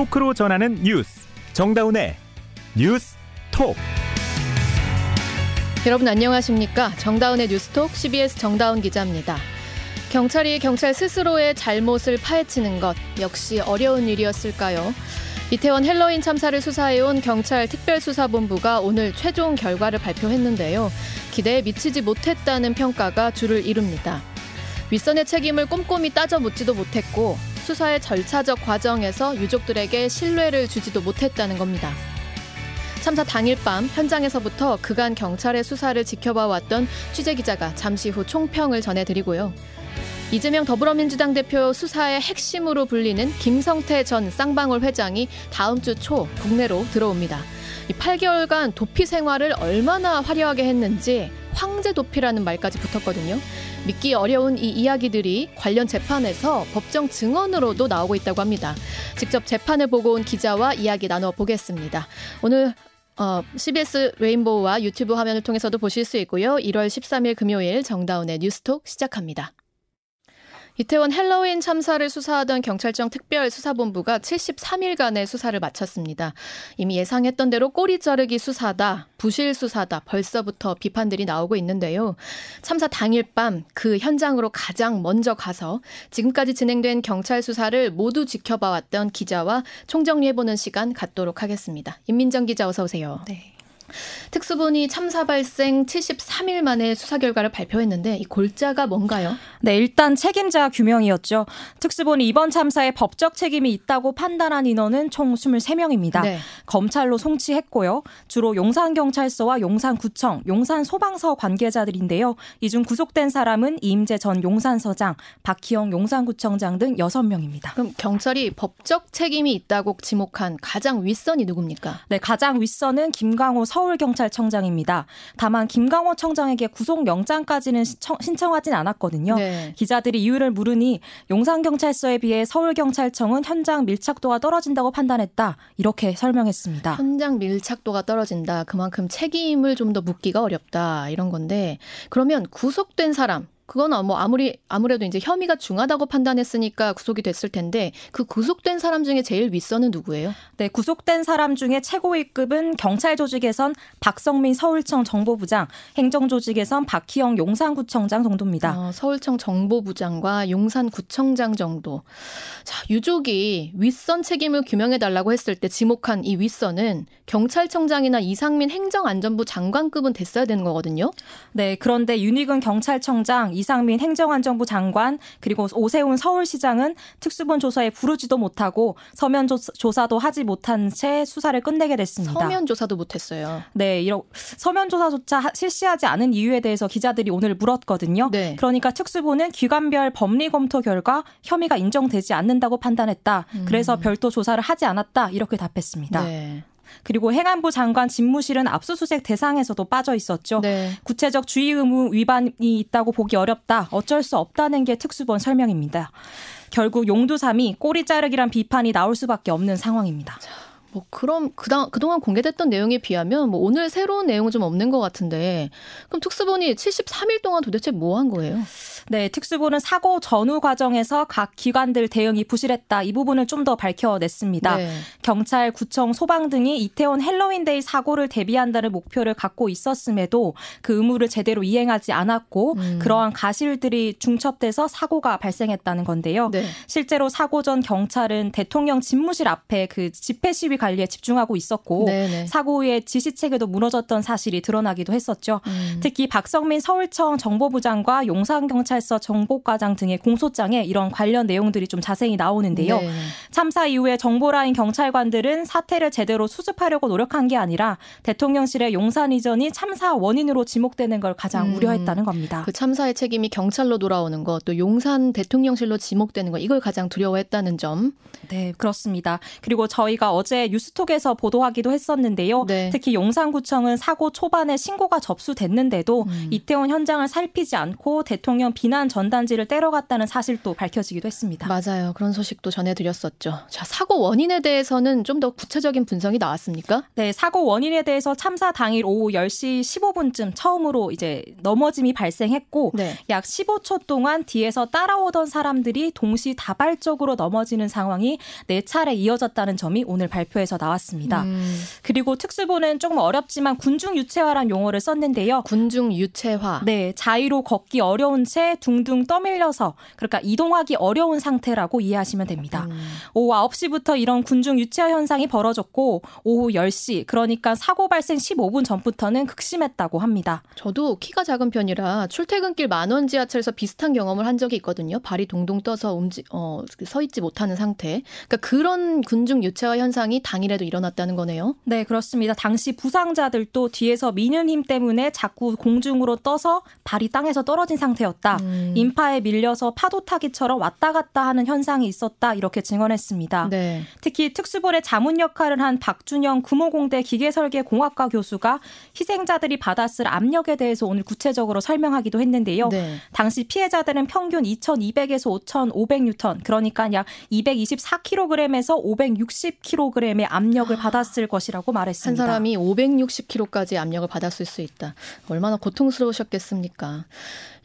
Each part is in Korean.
토크로 전하는 뉴스 정다운의 뉴스 톡 여러분 안녕하십니까 정다운의 뉴스톡 CBS 정다운 기자입니다. 경찰이 경찰 스스로의 잘못을 파헤치는 것 역시 어려운 일이었을까요? 이태원 헬로윈 참사를 수사해온 경찰 특별수사본부가 오늘 최종 결과를 발표했는데요. 기대에 미치지 못했다는 평가가 주를 이룹니다. 윗선의 책임을 꼼꼼히 따져 묻지도 못했고 수사의 절차적 과정에서 유족들에게 신뢰를 주지도 못했다는 겁니다. 참사 당일 밤 현장에서부터 그간 경찰의 수사를 지켜봐 왔던 취재 기자가 잠시 후 총평을 전해드리고요. 이재명 더불어민주당 대표 수사의 핵심으로 불리는 김성태 전 쌍방울 회장이 다음 주 초 국내로 들어옵니다. 이 8개월간 도피 생활을 얼마나 화려하게 했는지 황제 도피라는 말까지 붙었거든요. 믿기 어려운 이 이야기들이 관련 재판에서 법정 증언으로도 나오고 있다고 합니다. 직접 재판을 보고 온 기자와 이야기 나눠 보겠습니다. 오늘 어, CBS 레인보우와 유튜브 화면을 통해서도 보실 수 있고요. 1월 13일 금요일 정다운의 뉴스톡 시작합니다. 이태원 헬로윈 참사를 수사하던 경찰청 특별수사본부가 73일간의 수사를 마쳤습니다. 이미 예상했던 대로 꼬리 자르기 수사다, 부실 수사다 벌써부터 비판들이 나오고 있는데요. 참사 당일 밤 그 현장으로 가장 먼저 가서 지금까지 진행된 경찰 수사를 모두 지켜봐왔던 기자와 총정리해보는 시간 갖도록 하겠습니다. 임민정 기자 어서 오세요. 네. 특수본이 참사 발생 73일 만에 수사 결과를 발표했는데 이 골자가 뭔가요? 네, 일단 책임자 규명이었죠. 특수본이 이번 참사에 법적 책임이 있다고 판단한 인원은 총 23명입니다. 네. 검찰로 송치했고요. 주로 용산경찰서와 용산구청, 용산소방서 관계자들인데요. 이 중 구속된 사람은 이임재 전 용산서장, 박희영 용산구청장 등 6명입니다. 그럼 경찰이 법적 책임이 있다고 지목한 가장 윗선이 누굽니까? 네, 가장 윗선은 김광호 서 서울경찰청장입니다. 다만 김강호 청장에게 구속영장까지는 신청, 하진 않았거든요. 네. 기자들이 이유를 물으니 용산경찰서에 비해 서울경찰청은 현장 밀착도가 떨어진다고 판단했다. 이렇게 설명했습니다. 현장 밀착도가 떨어진다. 그만큼 책임을 좀 더 묻기가 어렵다. 이런 건데 그러면 구속된 사람 그건 뭐 아무리 아무래도 이제 혐의가 중하다고 판단했으니까 구속이 됐을 텐데 그 구속된 사람 중에 제일 윗선은 누구예요? 네, 구속된 사람 중에 최고위급은 경찰 조직에선 박성민 서울청 정보부장, 행정 조직에선 박희영 용산구청장 정도입니다. 어, 서울청 정보부장과 용산구청장 정도. 자, 유족이 윗선 책임을 규명해 달라고 했을 때 지목한 이 윗선은 경찰청장이나 이상민 행정안전부 장관급은 됐어야 되는 거거든요. 네, 그런데 윤희근 경찰청장 이상민 행정안전부 장관 그리고 오세훈 서울시장은 특수본 조사에 부르지도 못하고 서면 조사도 하지 못한 채 수사를 끝내게 됐습니다. 서면 조사도 못했어요. 네, 이런 서면 조사조차 실시하지 않은 이유에 대해서 기자들이 오늘 물었거든요. 네. 그러니까 특수본은 기관별 법리 검토 결과 혐의가 인정되지 않는다고 판단했다. 음. 그래서 별도 조사를 하지 않았다. 이렇게 답했습니다. 네. 그리고 행안부 장관 집무실은 압수수색 대상에서도 빠져 있었죠. 네. 구체적 주의 의무 위반이 있다고 보기 어렵다. 어쩔 수 없다는 게 특수본 설명입니다. 결국 용두삼이 꼬리 자르기란 비판이 나올 수밖에 없는 상황입니다. 뭐 그럼 그당 그동안 공개됐던 내용에 비하면 뭐 오늘 새로운 내용은 좀 없는 것 같은데 그럼 특수본이 73일 동안 도대체 뭐 한 거예요? 네, 특수본은 사고 전후 과정에서 각 기관들 대응이 부실했다. 이 부분을 좀 더 밝혀냈습니다. 네. 경찰, 구청, 소방 등이 이태원 헬로윈데이 사고를 대비한다는 목표를 갖고 있었음에도 그 의무를 제대로 이행하지 않았고 음. 그러한 과실들이 중첩돼서 사고가 발생했다는 건데요. 네. 실제로 사고 전 경찰은 대통령 집무실 앞에 그 집회 시위 관리에 집중하고 있었고 네네. 네. 사고 후에 지시 체계도 무너졌던 사실이 드러나기도 했었죠. 음. 특히 박성민 서울청 정보부장과 용산경찰서 정보과장 등의 공소장에 이런 관련 내용들이 좀 자세히 나오는데요. 네 참사 이후에 정보라인 경찰관들은 사태를 제대로 수습하려고 노력한 게 아니라 대통령실의 용산 이전이 참사 원인으로 지목되는 걸 가장 음. 우려했다는 겁니다. 그 참사의 책임이 경찰로 돌아오는 것, 또 용산 대통령실로 지목되는 것 이걸 가장 두려워했다는 점. 네, 그렇습니다. 그리고 저희가 어제 뉴스톡에서 보도하기도 했었는데요. 네. 특히 용산구청은 사고 초반에 신고가 접수됐는데도 음. 이태원 현장을 살피지 않고 대통령 비난 전단지를 때려갔다는 사실도 밝혀지기도 했습니다. 맞아요. 그런 소식도 전해드렸었죠. 자, 사고 원인에 대해서는 좀 더 구체적인 분석이 나왔습니까? 네, 사고 원인에 대해서 참사 당일 오후 10시 15분쯤 처음으로 이제 넘어짐이 발생했고 네. 약 15초 동안 뒤에서 따라오던 사람들이 동시 다발적으로 넘어지는 상황이 4차례 이어졌다는 점이 오늘 발표 에서 나왔습니다. 음. 그리고 특수부는 조금 어렵지만 군중 유체화란 용어를 썼는데요. 군중 유체화. 네, 자의로 걷기 어려운 채 둥둥 떠밀려서 그러니까 이동하기 어려운 상태라고 이해하시면 됩니다. 음. 오후 9시부터 이런 군중 유체화 현상이 벌어졌고 오후 10시 그러니까 사고 발생 15분 전부터는 극심했다고 합니다. 저도 키가 작은 편이라 출퇴근길 만원 지하철에서 비슷한 경험을 한 적이 있거든요. 발이 동동 떠서 움직 어, 서 있지 못하는 상태. 그러니까 그런 군중 유체화 현상이 당일에도 일어났다는 거네요. 네, 그렇습니다. 당시 부상자들도 뒤에서 미는 힘 때문에 자꾸 공중으로 떠서 발이 땅에서 떨어진 상태였다. 음. 인파에 밀려서 파도 타기처럼 왔다 갔다 하는 현상이 있었다. 이렇게 증언했습니다. 네. 특히 특수볼의 자문 역할을 한 박준영 구모공대 기계설계 공학과 교수가 희생자들이 받았을 압력에 대해서 오늘 구체적으로 설명하기도 했는데요. 네. 당시 피해자들은 평균 2,200에서 5,500 뉴턴, 그러니까 약 224kg에서 560kg 의 압력을 아. 받았을 것이라고 말했습니다. 한 사람이 560kg까지 압력을 받았을 수 있다. 얼마나 고통스러우셨겠습니까?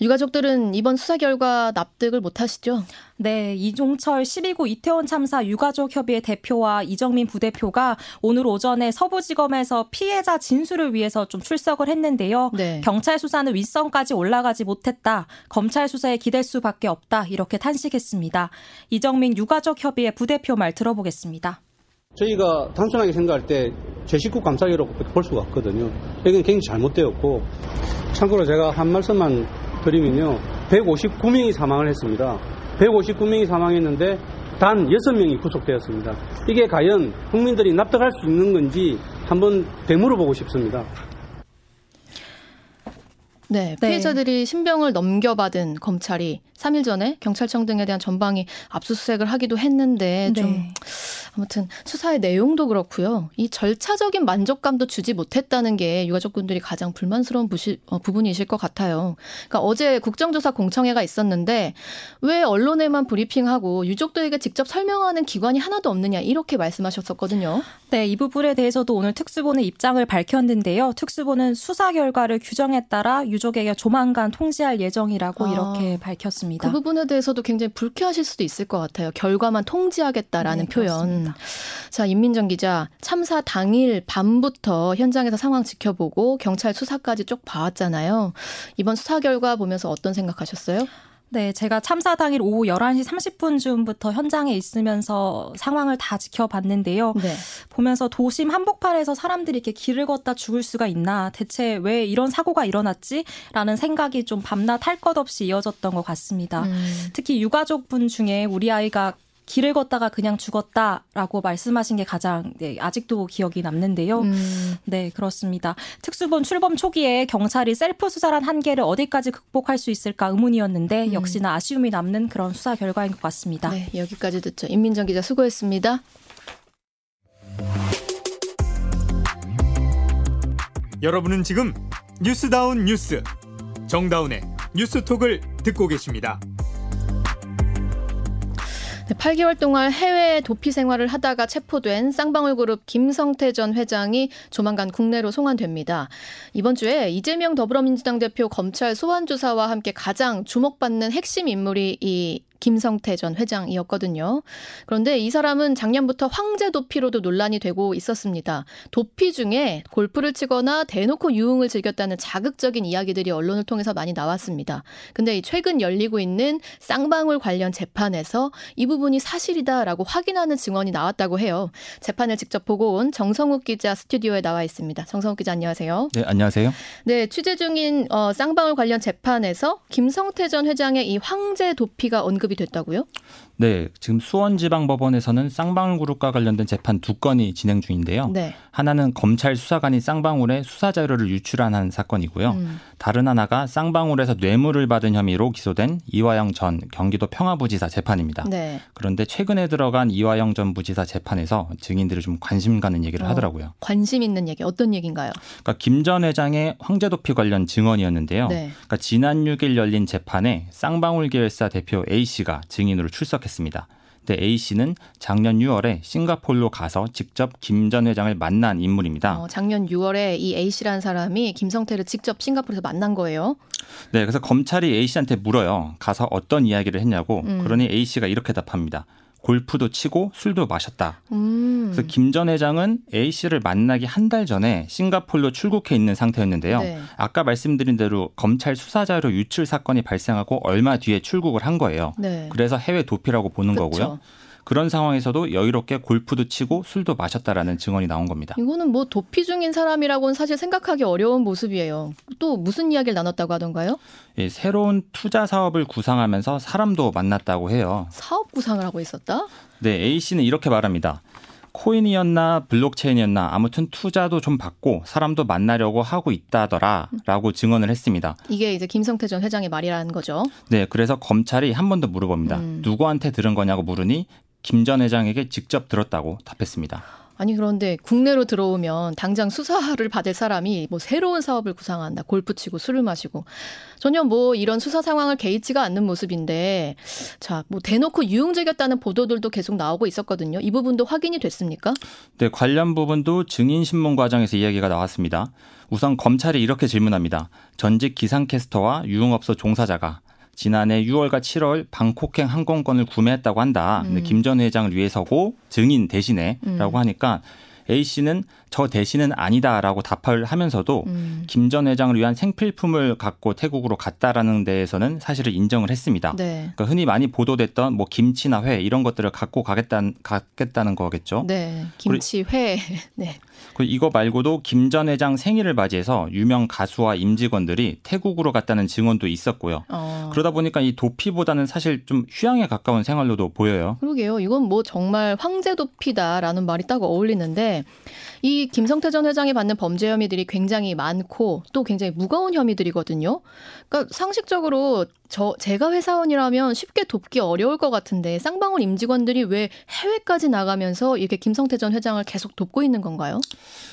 유가족들은 이번 수사 결과 납득을 못 하시죠? 네, 이종철 12구 이태원 참사 유가족 협의회 대표와 이정민 부대표가 오늘 오전에 서부지검에서 피해자 진술을 위해서 좀 출석을 했는데요. 네. 경찰 수사는 윗선까지 올라가지 못했다. 검찰 수사에 기댈 수밖에 없다. 이렇게 탄식했습니다. 이정민 유가족 협의회 부대표 말 들어보겠습니다. 저희가 단순하게 생각할 때제 식구 감사기로 볼 수가 없거든요. 이건 굉장히 잘못되었고 참고로 제가 한 말씀만 드리면요. 159명이 사망을 했습니다. 159명이 사망했는데 단 6명이 구속되었습니다. 이게 과연 국민들이 납득할 수 있는 건지 한번 되물어보고 싶습니다. 네, 네, 피해자들이 신병을 넘겨받은 검찰이 3일 전에 경찰청 등에 대한 전방위 압수수색을 하기도 했는데 좀 네. 아무튼 수사의 내용도 그렇고요. 이 절차적인 만족감도 주지 못했다는 게 유가족분들이 가장 불만스러운 부시, 어, 부분이실 것 같아요. 그러니까 어제 국정조사 공청회가 있었는데 왜 언론에만 브리핑하고 유족들에게 직접 설명하는 기관이 하나도 없느냐 이렇게 말씀하셨었거든요. 네, 이 부분에 대해서도 오늘 특수본의 입장을 밝혔는데요. 특수본은 수사 결과를 규정에 따라 유족 에게 조만간 통지할 예정이라고 아, 이렇게 밝혔습니다. 그 부분에 대해서도 굉장히 불쾌하실 수도 있을 것 같아요. 결과만 통지하겠다라는 네, 표현. 그렇습니다. 자, 임민정 기자, 참사 당일 밤부터 현장에서 상황 지켜보고 경찰 수사까지 쭉 봐왔잖아요. 이번 수사 결과 보면서 어떤 생각하셨어요? 네, 제가 참사 당일 오후 11시 30분쯤부터 현장에 있으면서 상황을 다 지켜봤는데요. 네. 보면서 도심 한복판에서 사람들이 이렇게 길을 걷다 죽을 수가 있나, 대체 왜 이런 사고가 일어났지? 라는 생각이 좀 밤낮 할 것 없이 이어졌던 것 같습니다. 음. 특히 유가족분 중에 우리 아이가 길을 걷다가 그냥 죽었다라고 말씀하신 게 가장 네, 아직도 기억이 남는데요. 음. 네, 그렇습니다. 특수본 출범 초기에 경찰이 셀프 수사란 한계를 어디까지 극복할 수 있을까 의문이었는데 음. 역시나 아쉬움이 남는 그런 수사 결과인 것 같습니다. 네, 여기까지 듣죠. 임민정 기자 수고했습니다. 여러분은 지금 뉴스다운 뉴스 정다운의 뉴스톡을 듣고 계십니다. 8개월 동안 해외 도피 생활을 하다가 체포된 쌍방울 그룹 김성태 전 회장이 조만간 국내로 송환됩니다. 이번 주에 이재명 더불어민주당 대표 검찰 소환 조사와 함께 가장 주목받는 핵심 인물이 이 김성태 전 회장이었거든요. 그런데 이 사람은 작년부터 황제 도피로도 논란이 되고 있었습니다. 도피 중에 골프를 치거나 대놓고 유흥을 즐겼다는 자극적인 이야기들이 언론을 통해서 많이 나왔습니다. 근데 최근 열리고 있는 쌍방울 관련 재판에서 이 부분이 사실이다라고 확인하는 증언이 나왔다고 해요. 재판을 직접 보고 온 정성욱 기자 스튜디오에 나와 있습니다. 정성욱 기자 안녕하세요. 네, 안녕하세요. 네, 취재 중인 어, 쌍방울 관련 재판에서 김성태 전 회장의 이 황제 도피가 언급 발급이 됐다고요? 네, 지금 수원지방법원에서는 쌍방울그룹과 관련된 재판 두 건이 진행 중인데요. 네. 하나는 검찰 수사관이 쌍방울에 수사 자료를 유출한 사건이고요. 음. 다른 하나가 쌍방울에서 뇌물을 받은 혐의로 기소된 이화영 전 경기도 평화부지사 재판입니다. 네. 그런데 최근에 들어간 이화영 전 부지사 재판에서 증인들이 좀 관심 가는 얘기를 어, 하더라고요. 관심 있는 얘기 어떤 얘기인가요? 그러니까 김 전 회장의 황제 도피 관련 증언이었는데요. 네. 그러니까 지난 6일 열린 재판에 쌍방울 계열사 대표 A 씨가 증인으로 출석 했습니다. 때 A 씨는 작년 6월에 싱가폴로 가서 직접 김 전 회장을 만난 인물입니다. 어, 작년 6월에 이 A 씨라는 사람이 김성태를 직접 싱가폴에서 만난 거예요. 네, 그래서 검찰이 A 씨한테 물어요. 가서 어떤 이야기를 했냐고. 음. 그러니 A 씨가 이렇게 답합니다. 골프도 치고 술도 마셨다. 음. 그래서 김 전 회장은 A 씨를 만나기 한 달 전에 싱가폴로 출국해 있는 상태였는데요. 네. 아까 말씀드린 대로 검찰 수사 자료 유출 사건이 발생하고 얼마 뒤에 출국을 한 거예요. 네. 그래서 해외 도피라고 보는 그쵸. 거고요. 그런 상황에서도 여유롭게 골프도 치고 술도 마셨다라는 증언이 나온 겁니다. 이거는 뭐 도피 중인 사람이라고는 사실 생각하기 어려운 모습이에요. 또 무슨 이야기를 나눴다고 하던가요? 예, 새로운 투자 사업을 구상하면서 사람도 만났다고 해요. 사업 구상을 하고 있었다? 네, A 씨는 이렇게 말합니다. 코인이었나 블록체인이었나 아무튼 투자도 좀 받고 사람도 만나려고 하고 있다더라라고 증언을 했습니다. 이게 이제 김성태 전 회장의 말이라는 거죠. 네, 그래서 검찰이 한 번 더 물어봅니다. 음. 누구한테 들은 거냐고 물으니 김 전 회장에게 직접 들었다고 답했습니다. 아니 그런데 국내로 들어오면 당장 수사를 받을 사람이 뭐 새로운 사업을 구상한다. 골프 치고 술을 마시고 전혀 뭐 이런 수사 상황을 개의치가 않는 모습인데 자, 뭐 대놓고 유용적이었다는 보도들도 계속 나오고 있었거든요. 이 부분도 확인이 됐습니까? 네, 관련 부분도 증인 신문 과정에서 이야기가 나왔습니다. 우선 검찰이 이렇게 질문합니다. 전직 기상캐스터와 유흥업소 종사자가 지난해 6월과 7월 방콕행 항공권을 구매했다고 한다. 음. 김전 회장을 위해서고 증인 대신에라고 음. 하니까 A 씨는 저 대신은 아니다라고 답을 하면서도 음. 김전 회장을 위한 생필품을 갖고 태국으로 갔다라는 데에서는 사실을 인정을 했습니다. 네. 그러니까 흔히 많이 보도됐던 뭐 김치나 회 이런 것들을 갖고 가겠다는 가겠다는 거겠죠. 네, 김치 회. 네. 그리고 이거 말고도 김 전 회장 생일을 맞이해서 유명 가수와 임직원들이 태국으로 갔다는 증언도 있었고요. 어. 그러다 보니까 이 도피보다는 사실 좀 휴양에 가까운 생활로도 보여요. 그러게요. 이건 뭐 정말 황제 도피다라는 말이 딱 어울리는데 이 김성태 전 회장이 받는 범죄 혐의들이 굉장히 많고 또 굉장히 무거운 혐의들이거든요. 그러니까 상식적으로 저 제가 회사원이라면 쉽게 돕기 어려울 것 같은데 쌍방울 임직원들이 왜 해외까지 나가면서 이렇게 김성태 전 회장을 계속 돕고 있는 건가요?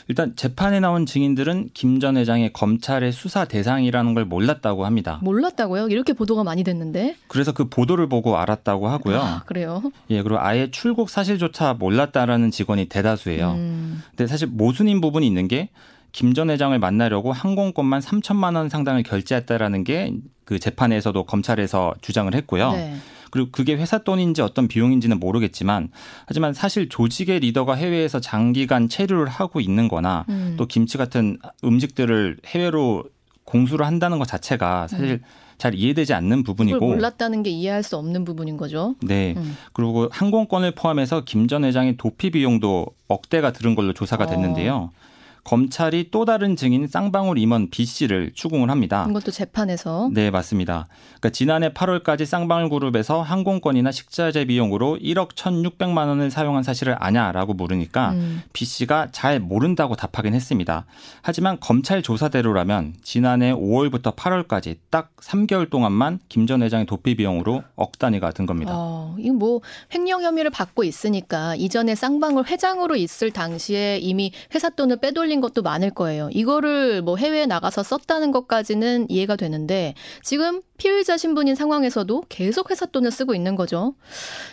일단 재판에 나온 증인들은 김 전 회장의 검찰의 수사 대상이라는 걸 몰랐다고 합니다. 몰랐다고요? 이렇게 보도가 많이 됐는데. 그래서 그 보도를 보고 알았다고 하고요. 아, 그래요? 예, 그리고 아예 출국 사실조차 몰랐다라는 직원이 대다수예요. 음. 근데 사실 모순인 부분이 있는 게 김 전 회장을 만나려고 항공권만 3천만 원 상당을 결제했다라는 게 그 재판에서도 검찰에서 주장을 했고요. 네. 그리고 그게 회사 돈인지 어떤 비용인지는 모르겠지만 하지만 사실 조직의 리더가 해외에서 장기간 체류를 하고 있는 거나 음. 또 김치 같은 음식들을 해외로 공수를 한다는 것 자체가 사실 음. 잘 이해되지 않는 부분이고 몰랐다는 게 이해할 수 없는 부분인 거죠. 네. 음. 그리고 항공권을 포함해서 김 전 회장의 도피 비용도 억대가 들은 걸로 조사가 어. 됐는데요. 어. 검찰이 또 다른 증인 쌍방울 임원 B 씨를 추궁을 합니다. 이것도 재판에서? 네, 맞습니다. 그러니까 지난해 8월까지 쌍방울 그룹에서 항공권이나 식자재 비용으로 1억 1,600만 원을 사용한 사실을 아냐라고 물으니까 음. B 씨가 잘 모른다고 답하긴 했습니다. 하지만 검찰 조사대로라면 지난해 5월부터 8월까지 딱 3개월 동안만 김 전 회장의 도피 비용으로 억 단위가 든 겁니다. 어, 이거 뭐 횡령 혐의를 받고 있으니까 이전에 쌍방울 회장으로 있을 당시에 이미 회사 돈을 빼돌린 흘린 것도 많을 거예요. 이거를 뭐 해외에 나가서 썼다는 것까지는 이해가 되는데 지금 피의자 신분인 상황에서도 계속 회사 돈을 쓰고 있는 거죠.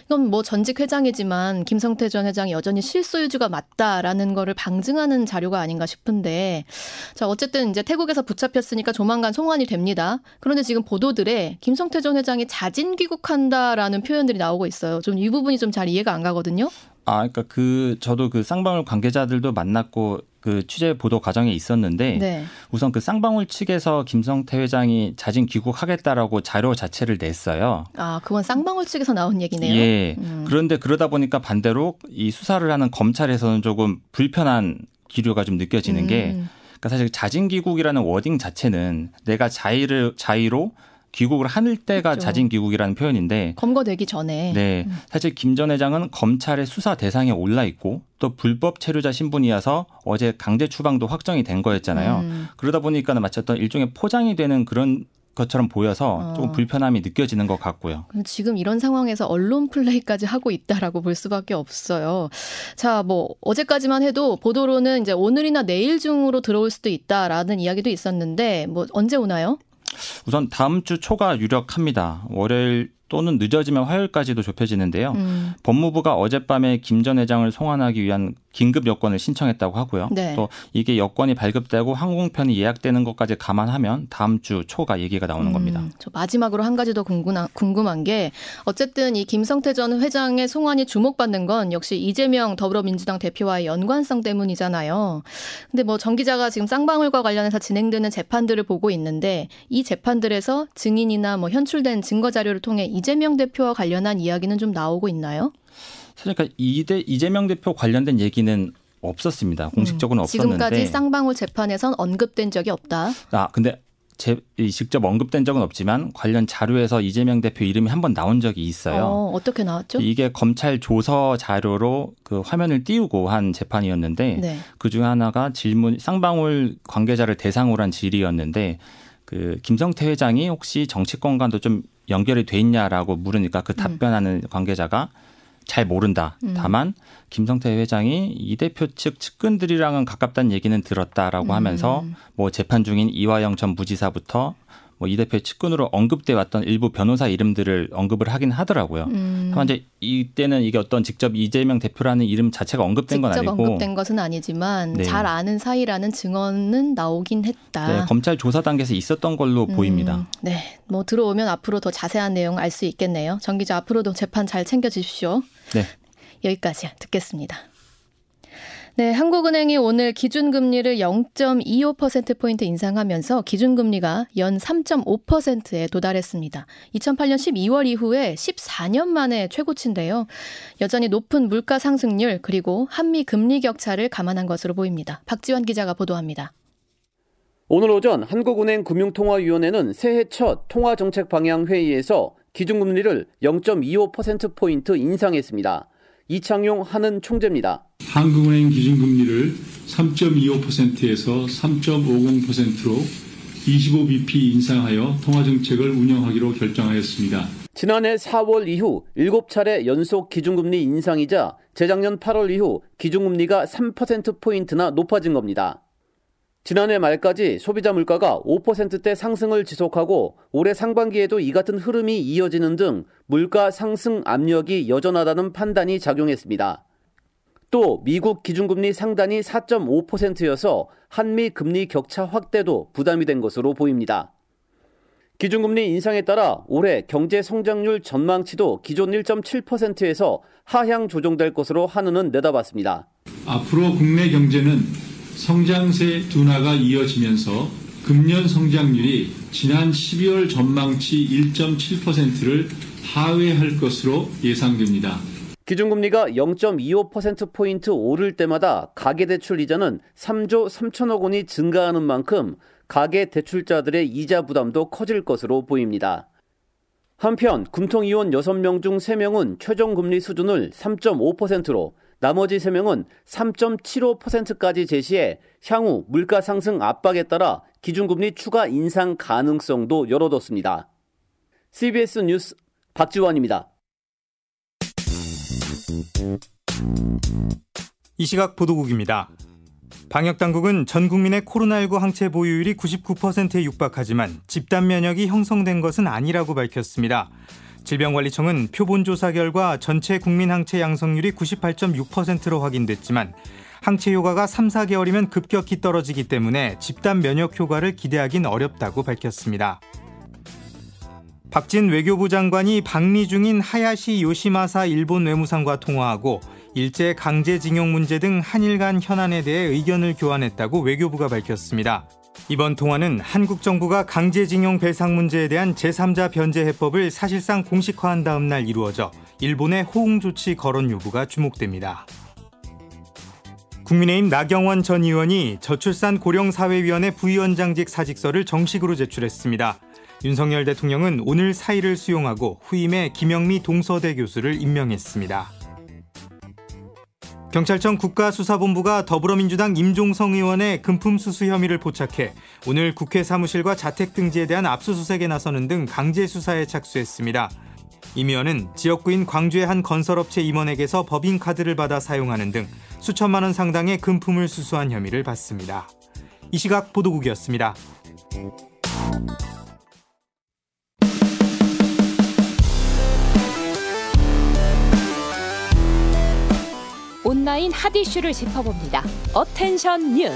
이건 뭐 전직 회장이지만 김성태 전 회장이 여전히 실소유주가 맞다라는 거를 방증하는 자료가 아닌가 싶은데 자 어쨌든 이제 태국에서 붙잡혔으니까 조만간 송환이 됩니다. 그런데 지금 보도들에 김성태 전 회장이 자진 귀국한다라는 표현들이 나오고 있어요. 좀 이 부분이 좀 잘 이해가 안 가거든요. 아, 그러니까 그 저도 그 쌍방울 관계자들도 만났고 그 취재 보도 과정에 있었는데 네. 우선 그 쌍방울 측에서 김성태 회장이 자진 귀국하겠다라고 자료 자체를 냈어요. 아, 그건 쌍방울 측에서 나온 얘기네요. 예. 음. 그런데 그러다 보니까 반대로 이 수사를 하는 검찰에서는 조금 불편한 기류가 좀 느껴지는 게 음. 그러니까 사실 자진 귀국이라는 워딩 자체는 내가 자의를 자의로 귀국을 하늘 때가 그렇죠. 자진 귀국이라는 표현인데 검거되기 전에 네 음. 사실 김 전 회장은 검찰의 수사 대상에 올라 있고 또 불법 체류자 신분이어서 어제 강제 추방도 확정이 된 거였잖아요. 음. 그러다 보니까는 마치 어떤 일종의 포장이 되는 그런 것처럼 보여서 어. 조금 불편함이 느껴지는 것 같고요. 지금 이런 상황에서 언론 플레이까지 하고 있다라고 볼 수밖에 없어요. 자, 뭐 어제까지만 해도 보도로는 이제 오늘이나 내일 중으로 들어올 수도 있다라는 이야기도 있었는데 뭐 언제 오나요? 우선 다음 주 초가 유력합니다. 월요일 또는 늦어지면 화요일까지도 좁혀지는데요. 음. 법무부가 어젯밤에 김 전 회장을 송환하기 위한 긴급 여권을 신청했다고 하고요. 네. 또 이게 여권이 발급되고 항공편이 예약되는 것까지 감안하면 다음 주 초가 얘기가 나오는 음, 겁니다. 저 마지막으로 한 가지 더 궁금한, 궁금한 게 어쨌든 이 김성태 전 회장의 송환이 주목받는 건 역시 이재명 더불어민주당 대표와의 연관성 때문이잖아요. 근데 뭐 정 기자가 지금 쌍방울과 관련해서 진행되는 재판들을 보고 있는데 이 재판들에서 증인이나 뭐 현출된 증거 자료를 통해 이재명 대표와 관련한 이야기는 좀 나오고 있나요? 사실 그러니까 이대 이재명 대표 관련된 얘기는 없었습니다. 공식적으로는 음, 없었는데 지금까지 쌍방울 재판에선 언급된 적이 없다. 아 근데 제, 직접 언급된 적은 없지만 관련 자료에서 이재명 대표 이름이 한 번 나온 적이 있어요. 어, 어떻게 나왔죠? 이게 검찰 조서 자료로 그 화면을 띄우고 한 재판이었는데 네. 그 중에 하나가 질문 쌍방울 관계자를 대상으로 한 질의였는데 그 김성태 회장이 혹시 정치권과도 좀 연결이 돼 있냐라고 물으니까 그 음. 답변하는 음. 관계자가 잘 모른다. 음. 다만 김성태 회장이 이 대표 측 측근들이랑은 가깝다는 얘기는 들었다라고 음. 하면서 뭐 재판 중인 이화영 전 부지사부터 뭐 이 대표의 측근으로 언급돼 왔던 일부 변호사 이름들을 언급을 하긴 하더라고요. 음. 다만 이제 이때는 이게 어떤 직접 이재명 대표라는 이름 자체가 언급된 건 아니고 언급된 것은 아니지만 네. 잘 아는 사이라는 증언은 나오긴 했다. 네, 검찰 조사 단계에서 있었던 걸로 음. 보입니다. 네, 뭐 들어오면 앞으로 더 자세한 내용 알 수 있겠네요. 정 기자 앞으로도 재판 잘 챙겨 주십시오. 네. 여기까지 듣겠습니다. 네, 한국은행이 오늘 기준금리를 0.25%포인트 인상하면서 기준금리가 연 3.5%에 도달했습니다. 2008년 12월 이후에 14년 만에 최고치인데요. 여전히 높은 물가 상승률 그리고 한미 금리 격차를 감안한 것으로 보입니다. 박지원 기자가 보도합니다. 오늘 오전 한국은행 금융통화위원회는 새해 첫 통화정책 방향 회의에서 기준금리를 0.25%포인트 인상했습니다. 이창용 하는 총재입니다. 한국은행 기준금리를 3.25%에서 3.50%로 25bp 인상하여 통화정책을 운영하기로 결정하였습니다. 지난해 4월 이후 7차례 연속 기준금리 인상이자 재작년 8월 이후 기준금리가 3%포인트나 높아진 겁니다. 지난해 말까지 소비자 물가가 5%대 상승을 지속하고 올해 상반기에도 이 같은 흐름이 이어지는 등 물가 상승 압력이 여전하다는 판단이 작용했습니다. 또 미국 기준금리 상단이 4.5%여서 한미 금리 격차 확대도 부담이 된 것으로 보입니다. 기준금리 인상에 따라 올해 경제 성장률 전망치도 기존 1.7%에서 하향 조정될 것으로 한은은 내다봤습니다. 앞으로 국내 경제는 성장세 둔화가 이어지면서 금년 성장률이 지난 12월 전망치 1.7%를 하회할 것으로 예상됩니다. 기준금리가 0.25%포인트 오를 때마다 가계대출 이자는 3조 3천억 원이 증가하는 만큼 가계대출자들의 이자 부담도 커질 것으로 보입니다. 한편 금통위원 6명 중 3명은 최종금리 수준을 3.5%로 나머지 3명은 3.75%까지 제시해 향후 물가 상승 압박에 따라 기준금리 추가 인상 가능성도 열어뒀습니다. CBS 뉴스 박지원입니다. 이 시각 보도국입니다. 방역당국은 전 국민의 코로나19 항체 보유율이 99%에 육박하지만 집단 면역이 형성된 것은 아니라고 밝혔습니다. 질병관리청은 표본조사 결과 전체 국민 항체 양성률이 98.6%로 확인됐지만 항체 효과가 3, 4개월이면 급격히 떨어지기 때문에 집단 면역 효과를 기대하긴 어렵다고 밝혔습니다. 박진 외교부 장관이 방미 중인 하야시 요시마사 일본 외무상과 통화하고 일제 강제징용 문제 등 한일 간 현안에 대해 의견을 교환했다고 외교부가 밝혔습니다. 이번 통화는 한국 정부가 강제징용 배상 문제에 대한 제3자 변제 해법을 사실상 공식화한 다음 날 이루어져 일본의 호응 조치 거론 여부가 주목됩니다. 국민의힘 나경원 전 의원이 저출산 고령사회위원회 부위원장직 사직서를 정식으로 제출했습니다. 윤석열 대통령은 오늘 사의를 수용하고 후임에 김영미 동서대 교수를 임명했습니다. 경찰청 국가수사본부가 더불어민주당 임종성 의원의 금품 수수 혐의를 포착해 오늘 국회 사무실과 자택 등지에 대한 압수수색에 나서는 등 강제 수사에 착수했습니다. 임 의원은 지역구인 광주의 한 건설업체 임원에게서 법인카드를 받아 사용하는 등 수천만 원 상당의 금품을 수수한 혐의를 받습니다. 이 시각 보도국이었습니다. 온라인 핫 이슈를 짚어봅니다. attention 뉴스.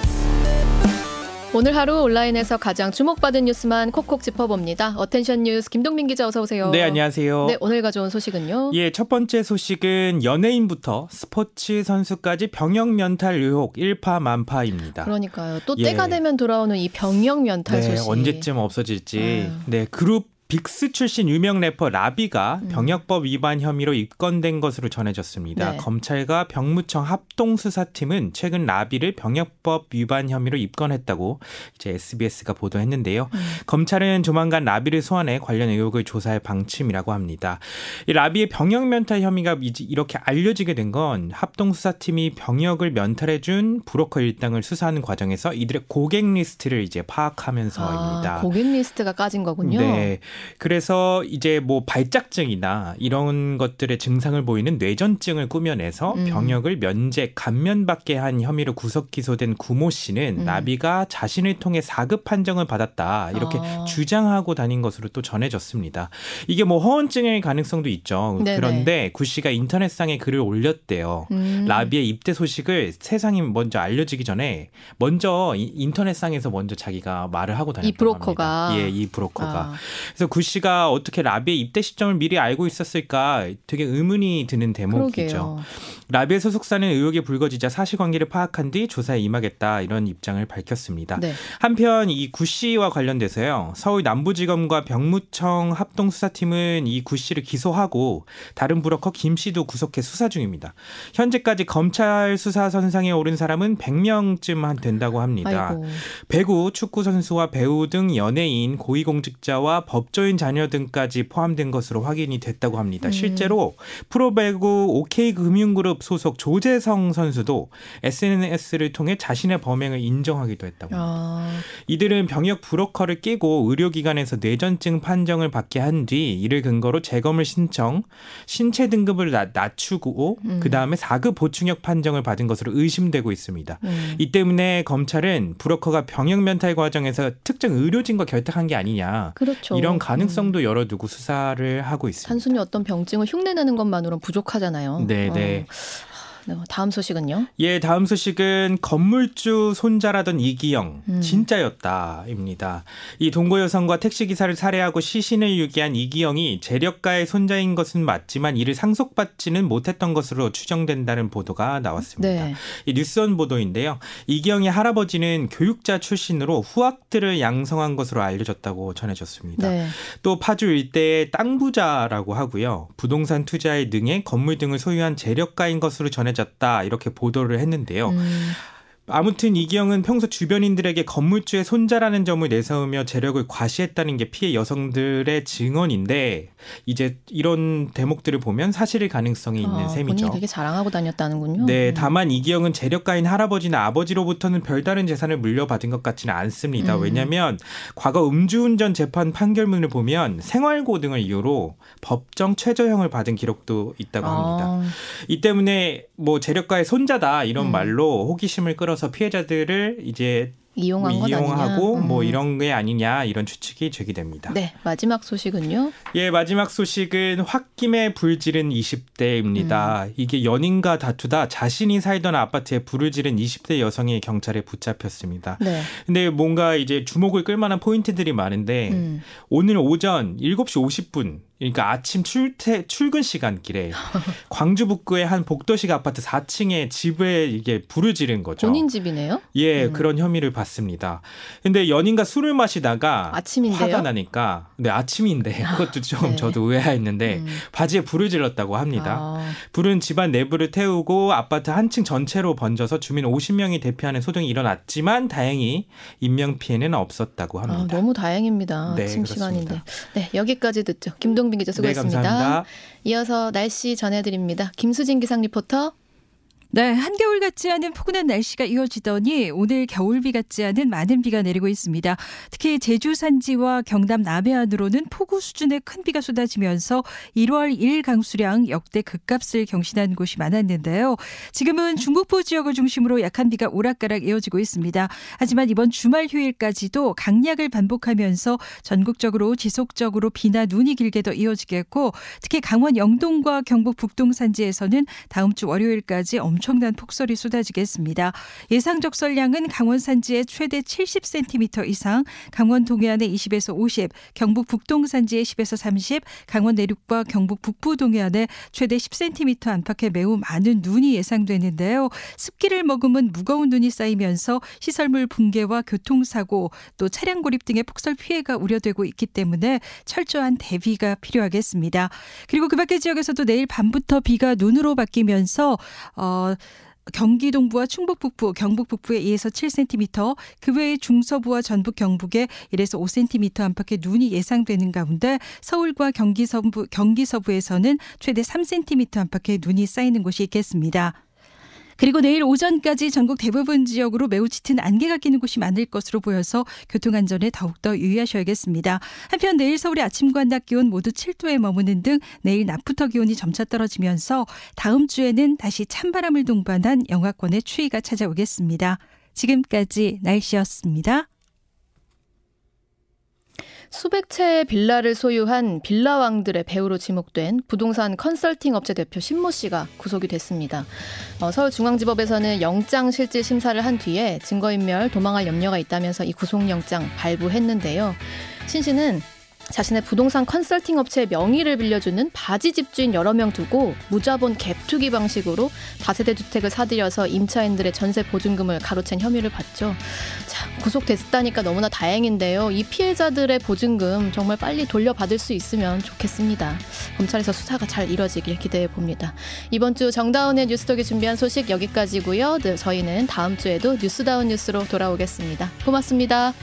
오늘 하루 온라인에서 가장 주목받은 뉴스만 콕콕 짚어봅니다. attention 뉴스 김동민 기자 어서 오세요. 네, 안녕하세요. 네, 오늘 가져온 소식은요. 예, 첫 번째 소식은 연예인부터 스포츠 선수까지 병역 면탈 의혹 일파만파입니다. 그러니까요. 또 예. 때가 되면 돌아오는 이 병역 면탈 네, 소식. 언제쯤 없어질지. 아유. 네, 그룹 빅스 출신 유명 래퍼 라비가 음. 병역법 위반 혐의로 입건된 것으로 전해졌습니다. 네. 검찰과 병무청 합동 수사팀은 최근 라비를 병역법 위반 혐의로 입건했다고 이제 SBS가 보도했는데요. 음. 검찰은 조만간 라비를 소환해 관련 의혹을 조사할 방침이라고 합니다. 이 라비의 병역 면탈 혐의가 이렇게 알려지게 된 건 합동 수사팀이 병역을 면탈해 준 브로커 일당을 수사하는 과정에서 이들의 고객 리스트를 이제 파악하면서입니다. 아, 고객 리스트가 까진 거군요. 네. 그래서 이제 뭐 발작증이나 이런 것들의 증상을 보이는 뇌전증을 꾸며내서 음. 병역을 면제 감면받게 한 혐의로 구속 기소된 구모 씨는 음. 나비가 자신을 통해 4급 판정을 받았다 이렇게 아. 주장하고 다닌 것으로 또 전해졌습니다. 이게 뭐 허언증의 가능성도 있죠. 네네. 그런데 구 씨가 인터넷상에 글을 올렸대요. 음. 라비의 입대 소식을 세상에 먼저 알려지기 전에 먼저 이- 인터넷상에서 먼저 자기가 말을 하고 다녔다고 브로커가. 합니다. 예, 이 브로커가. 아, 그래서 구 씨가 어떻게 라비의 입대 시점을 미리 알고 있었을까 되게 의문이 드는 대목이죠. 라비의 소속사는 의혹이 불거지자 사실관계를 파악한 뒤 조사에 임하겠다 이런 입장을 밝혔습니다. 네. 한편 이 구 씨와 관련돼서요 서울 남부지검과 병무청 합동 수사팀은 이 구 씨를 기소하고 다른 브로커 김 씨도 구속해 수사 중입니다. 현재까지 검찰 수사 선상에 오른 사람은 100명쯤 한 된다고 합니다. 아이고. 배구, 축구 선수와 배우 등 연예인, 고위공직자와 법 조인 자녀 등까지 포함된 것으로 확인이 됐다고 합니다. 음. 실제로 프로배구 OK금융그룹 소속 조재성 선수도 SNS를 통해 자신의 범행을 인정하기도 했다고 합니다. 아, 이들은 병역 브로커를 끼고 의료기관에서 뇌전증 판정을 받게 한 뒤 이를 근거로 재검을 신청, 신체 등급을 낮, 낮추고 음. 그 다음에 4급 보충역 판정을 받은 것으로 의심되고 있습니다. 음. 이 때문에 검찰은 브로커가 병역 면탈 과정에서 특정 의료진과 결탁한 게 아니냐 그렇죠. 이런 음. 가능성도 열어두고 수사를 하고 있습니다. 단순히 어떤 병증을 흉내내는 것만으로는 부족하잖아요. 네, 어. 네. 네, 다음 소식은요. 예, 다음 소식은 건물주 손자라던 이기영 음. 진짜였다입니다. 이 동거 여성과 택시 기사를 살해하고 시신을 유기한 이기영이 재력가의 손자인 것은 맞지만 이를 상속받지는 못했던 것으로 추정된다는 보도가 나왔습니다. 네. 이 뉴스원 보도인데요. 이기영의 할아버지는 교육자 출신으로 후학들을 양성한 것으로 알려졌다고 전해졌습니다. 네. 또 파주 일대의 땅 부자라고 하고요. 부동산 투자에 능해 건물 등을 소유한 재력가인 것으로 전해 졌다. 이렇게 보도를 했는데요. 음, 아무튼 이기영은 평소 주변인들에게 건물주의 손자라는 점을 내세우며 재력을 과시했다는 게 피해 여성들의 증언인데 이제 이런 대목들을 보면 사실일 가능성이 있는 아, 셈이죠. 본인이 되게 자랑하고 다녔다는군요. 네, 음. 다만 이기영은 재력가인 할아버지나 아버지로부터는 별다른 재산을 물려받은 것 같지는 않습니다. 음. 왜냐하면 과거 음주운전 재판 판결문을 보면 생활고 등을 이유로 법정 최저형을 받은 기록도 있다고 합니다. 아, 이 때문에 뭐 재력가의 손자다 이런 음. 말로 호기심을 끌어 서 피해자들을 이제 이용한 건 이용하고 아니냐. 뭐 음. 이런 게 아니냐 이런 추측이 제기됩니다. 네, 마지막 소식은요. 예, 마지막 소식은 홧김에 불 지른 20대입니다. 음. 이게 연인과 다투다 자신이 살던 아파트에 불을 지른 20대 여성이 경찰에 붙잡혔습니다. 네. 근데 뭔가 이제 주목을 끌 만한 포인트들이 많은데 음. 오늘 오전 7시 50분 그러니까 아침 출퇴 출근 시간길에 광주 북구의 한 복도식 아파트 4층에 집에 이게 불을 지른 거죠. 본인 집이네요? 예, 음. 그런 혐의를 받습니다. 근데 연인과 술을 마시다가 아침인데요? 화가 나니까 네, 아침인데 그것도 좀 네. 저도 의아했는데 음. 바지에 불을 질렀다고 합니다. 아. 불은 집안 내부를 태우고 아파트 한 층 전체로 번져서 주민 50명이 대피하는 소동이 일어났지만 다행히 인명 피해는 없었다고 합니다. 아, 너무 다행입니다. 네, 아침 그렇습니다. 시간인데. 네, 여기까지 듣죠. 김동빈 김동빈 기자 수고했습니다. 네, 감사합니다. 이어서 날씨 전해드립니다. 김수진 기상 리포터. 네, 한겨울 같지 않은 포근한 날씨가 이어지더니 오늘 겨울비 같지 않은 많은 비가 내리고 있습니다. 특히 제주 산지와 경남 남해안으로는 폭우 수준의 큰 비가 쏟아지면서 1월 1일 강수량 역대 급값을 경신한 곳이 많았는데요. 지금은 중북부 지역을 중심으로 약한 비가 오락가락 이어지고 있습니다. 하지만 이번 주말 휴일까지도 강약을 반복하면서 전국적으로 지속적으로 비나 눈이 길게 더 이어지겠고 특히 강원 영동과 경북 북동 산지에서는 다음 주 월요일까지 엄청 엄청난 폭설이 쏟아지겠습니다. 예상 적설량은 강원 산지에 최대 70cm 이상, 강원 동해안에 20에서 50, 경북 북동 산지에 10에서 30, 강원 내륙과 경북 북부 동해안에 최대 10cm 안팎의 매우 많은 눈이 예상되는데요. 습기를 머금은 무거운 눈이 쌓이면서 시설물 붕괴와 교통사고 또 차량 고립 등의 폭설 피해가 우려되고 있기 때문에 철저한 대비가 필요하겠습니다. 그리고 그 밖의 지역에서도 내일 밤부터 비가 눈으로 바뀌면서 어, 경기 동부와 충북 북부, 경북 북부에 2에서 7cm, 그 외에 중서부와 전북 경북에 1에서 5cm 안팎의 눈이 예상되는 가운데 서울과 경기 서부, 경기 서부에서는 최대 3cm 안팎의 눈이 쌓이는 곳이 있겠습니다. 그리고 내일 오전까지 전국 대부분 지역으로 매우 짙은 안개가 끼는 곳이 많을 것으로 보여서 교통안전에 더욱더 유의하셔야겠습니다. 한편 내일 서울의 아침과 낮 기온 모두 7도에 머무는 등 내일 낮부터 기온이 점차 떨어지면서 다음 주에는 다시 찬바람을 동반한 영하권의 추위가 찾아오겠습니다. 지금까지 날씨였습니다. 수백 채의 빌라를 소유한 빌라왕들의 배우로 지목된 부동산 컨설팅 업체 대표 신모 씨가 구속이 됐습니다. 어, 서울중앙지법에서는 영장 실질 심사를 한 뒤에 증거인멸 도망할 염려가 있다면서 이 구속영장 발부했는데요. 신 씨는 자신의 부동산 컨설팅 업체의 명의를 빌려주는 바지 집주인 여러 명 두고 무자본 갭 투기 방식으로 다세대 주택을 사들여서 임차인들의 전세 보증금을 가로챈 혐의를 받죠. 자, 구속됐다니까 너무나 다행인데요. 이 피해자들의 보증금 정말 빨리 돌려받을 수 있으면 좋겠습니다. 검찰에서 수사가 잘 이뤄지길 기대해 봅니다. 이번 주 정다운의 뉴스톡이 준비한 소식 여기까지고요. 네, 저희는 다음 주에도 뉴스다운 뉴스로 돌아오겠습니다. 고맙습니다.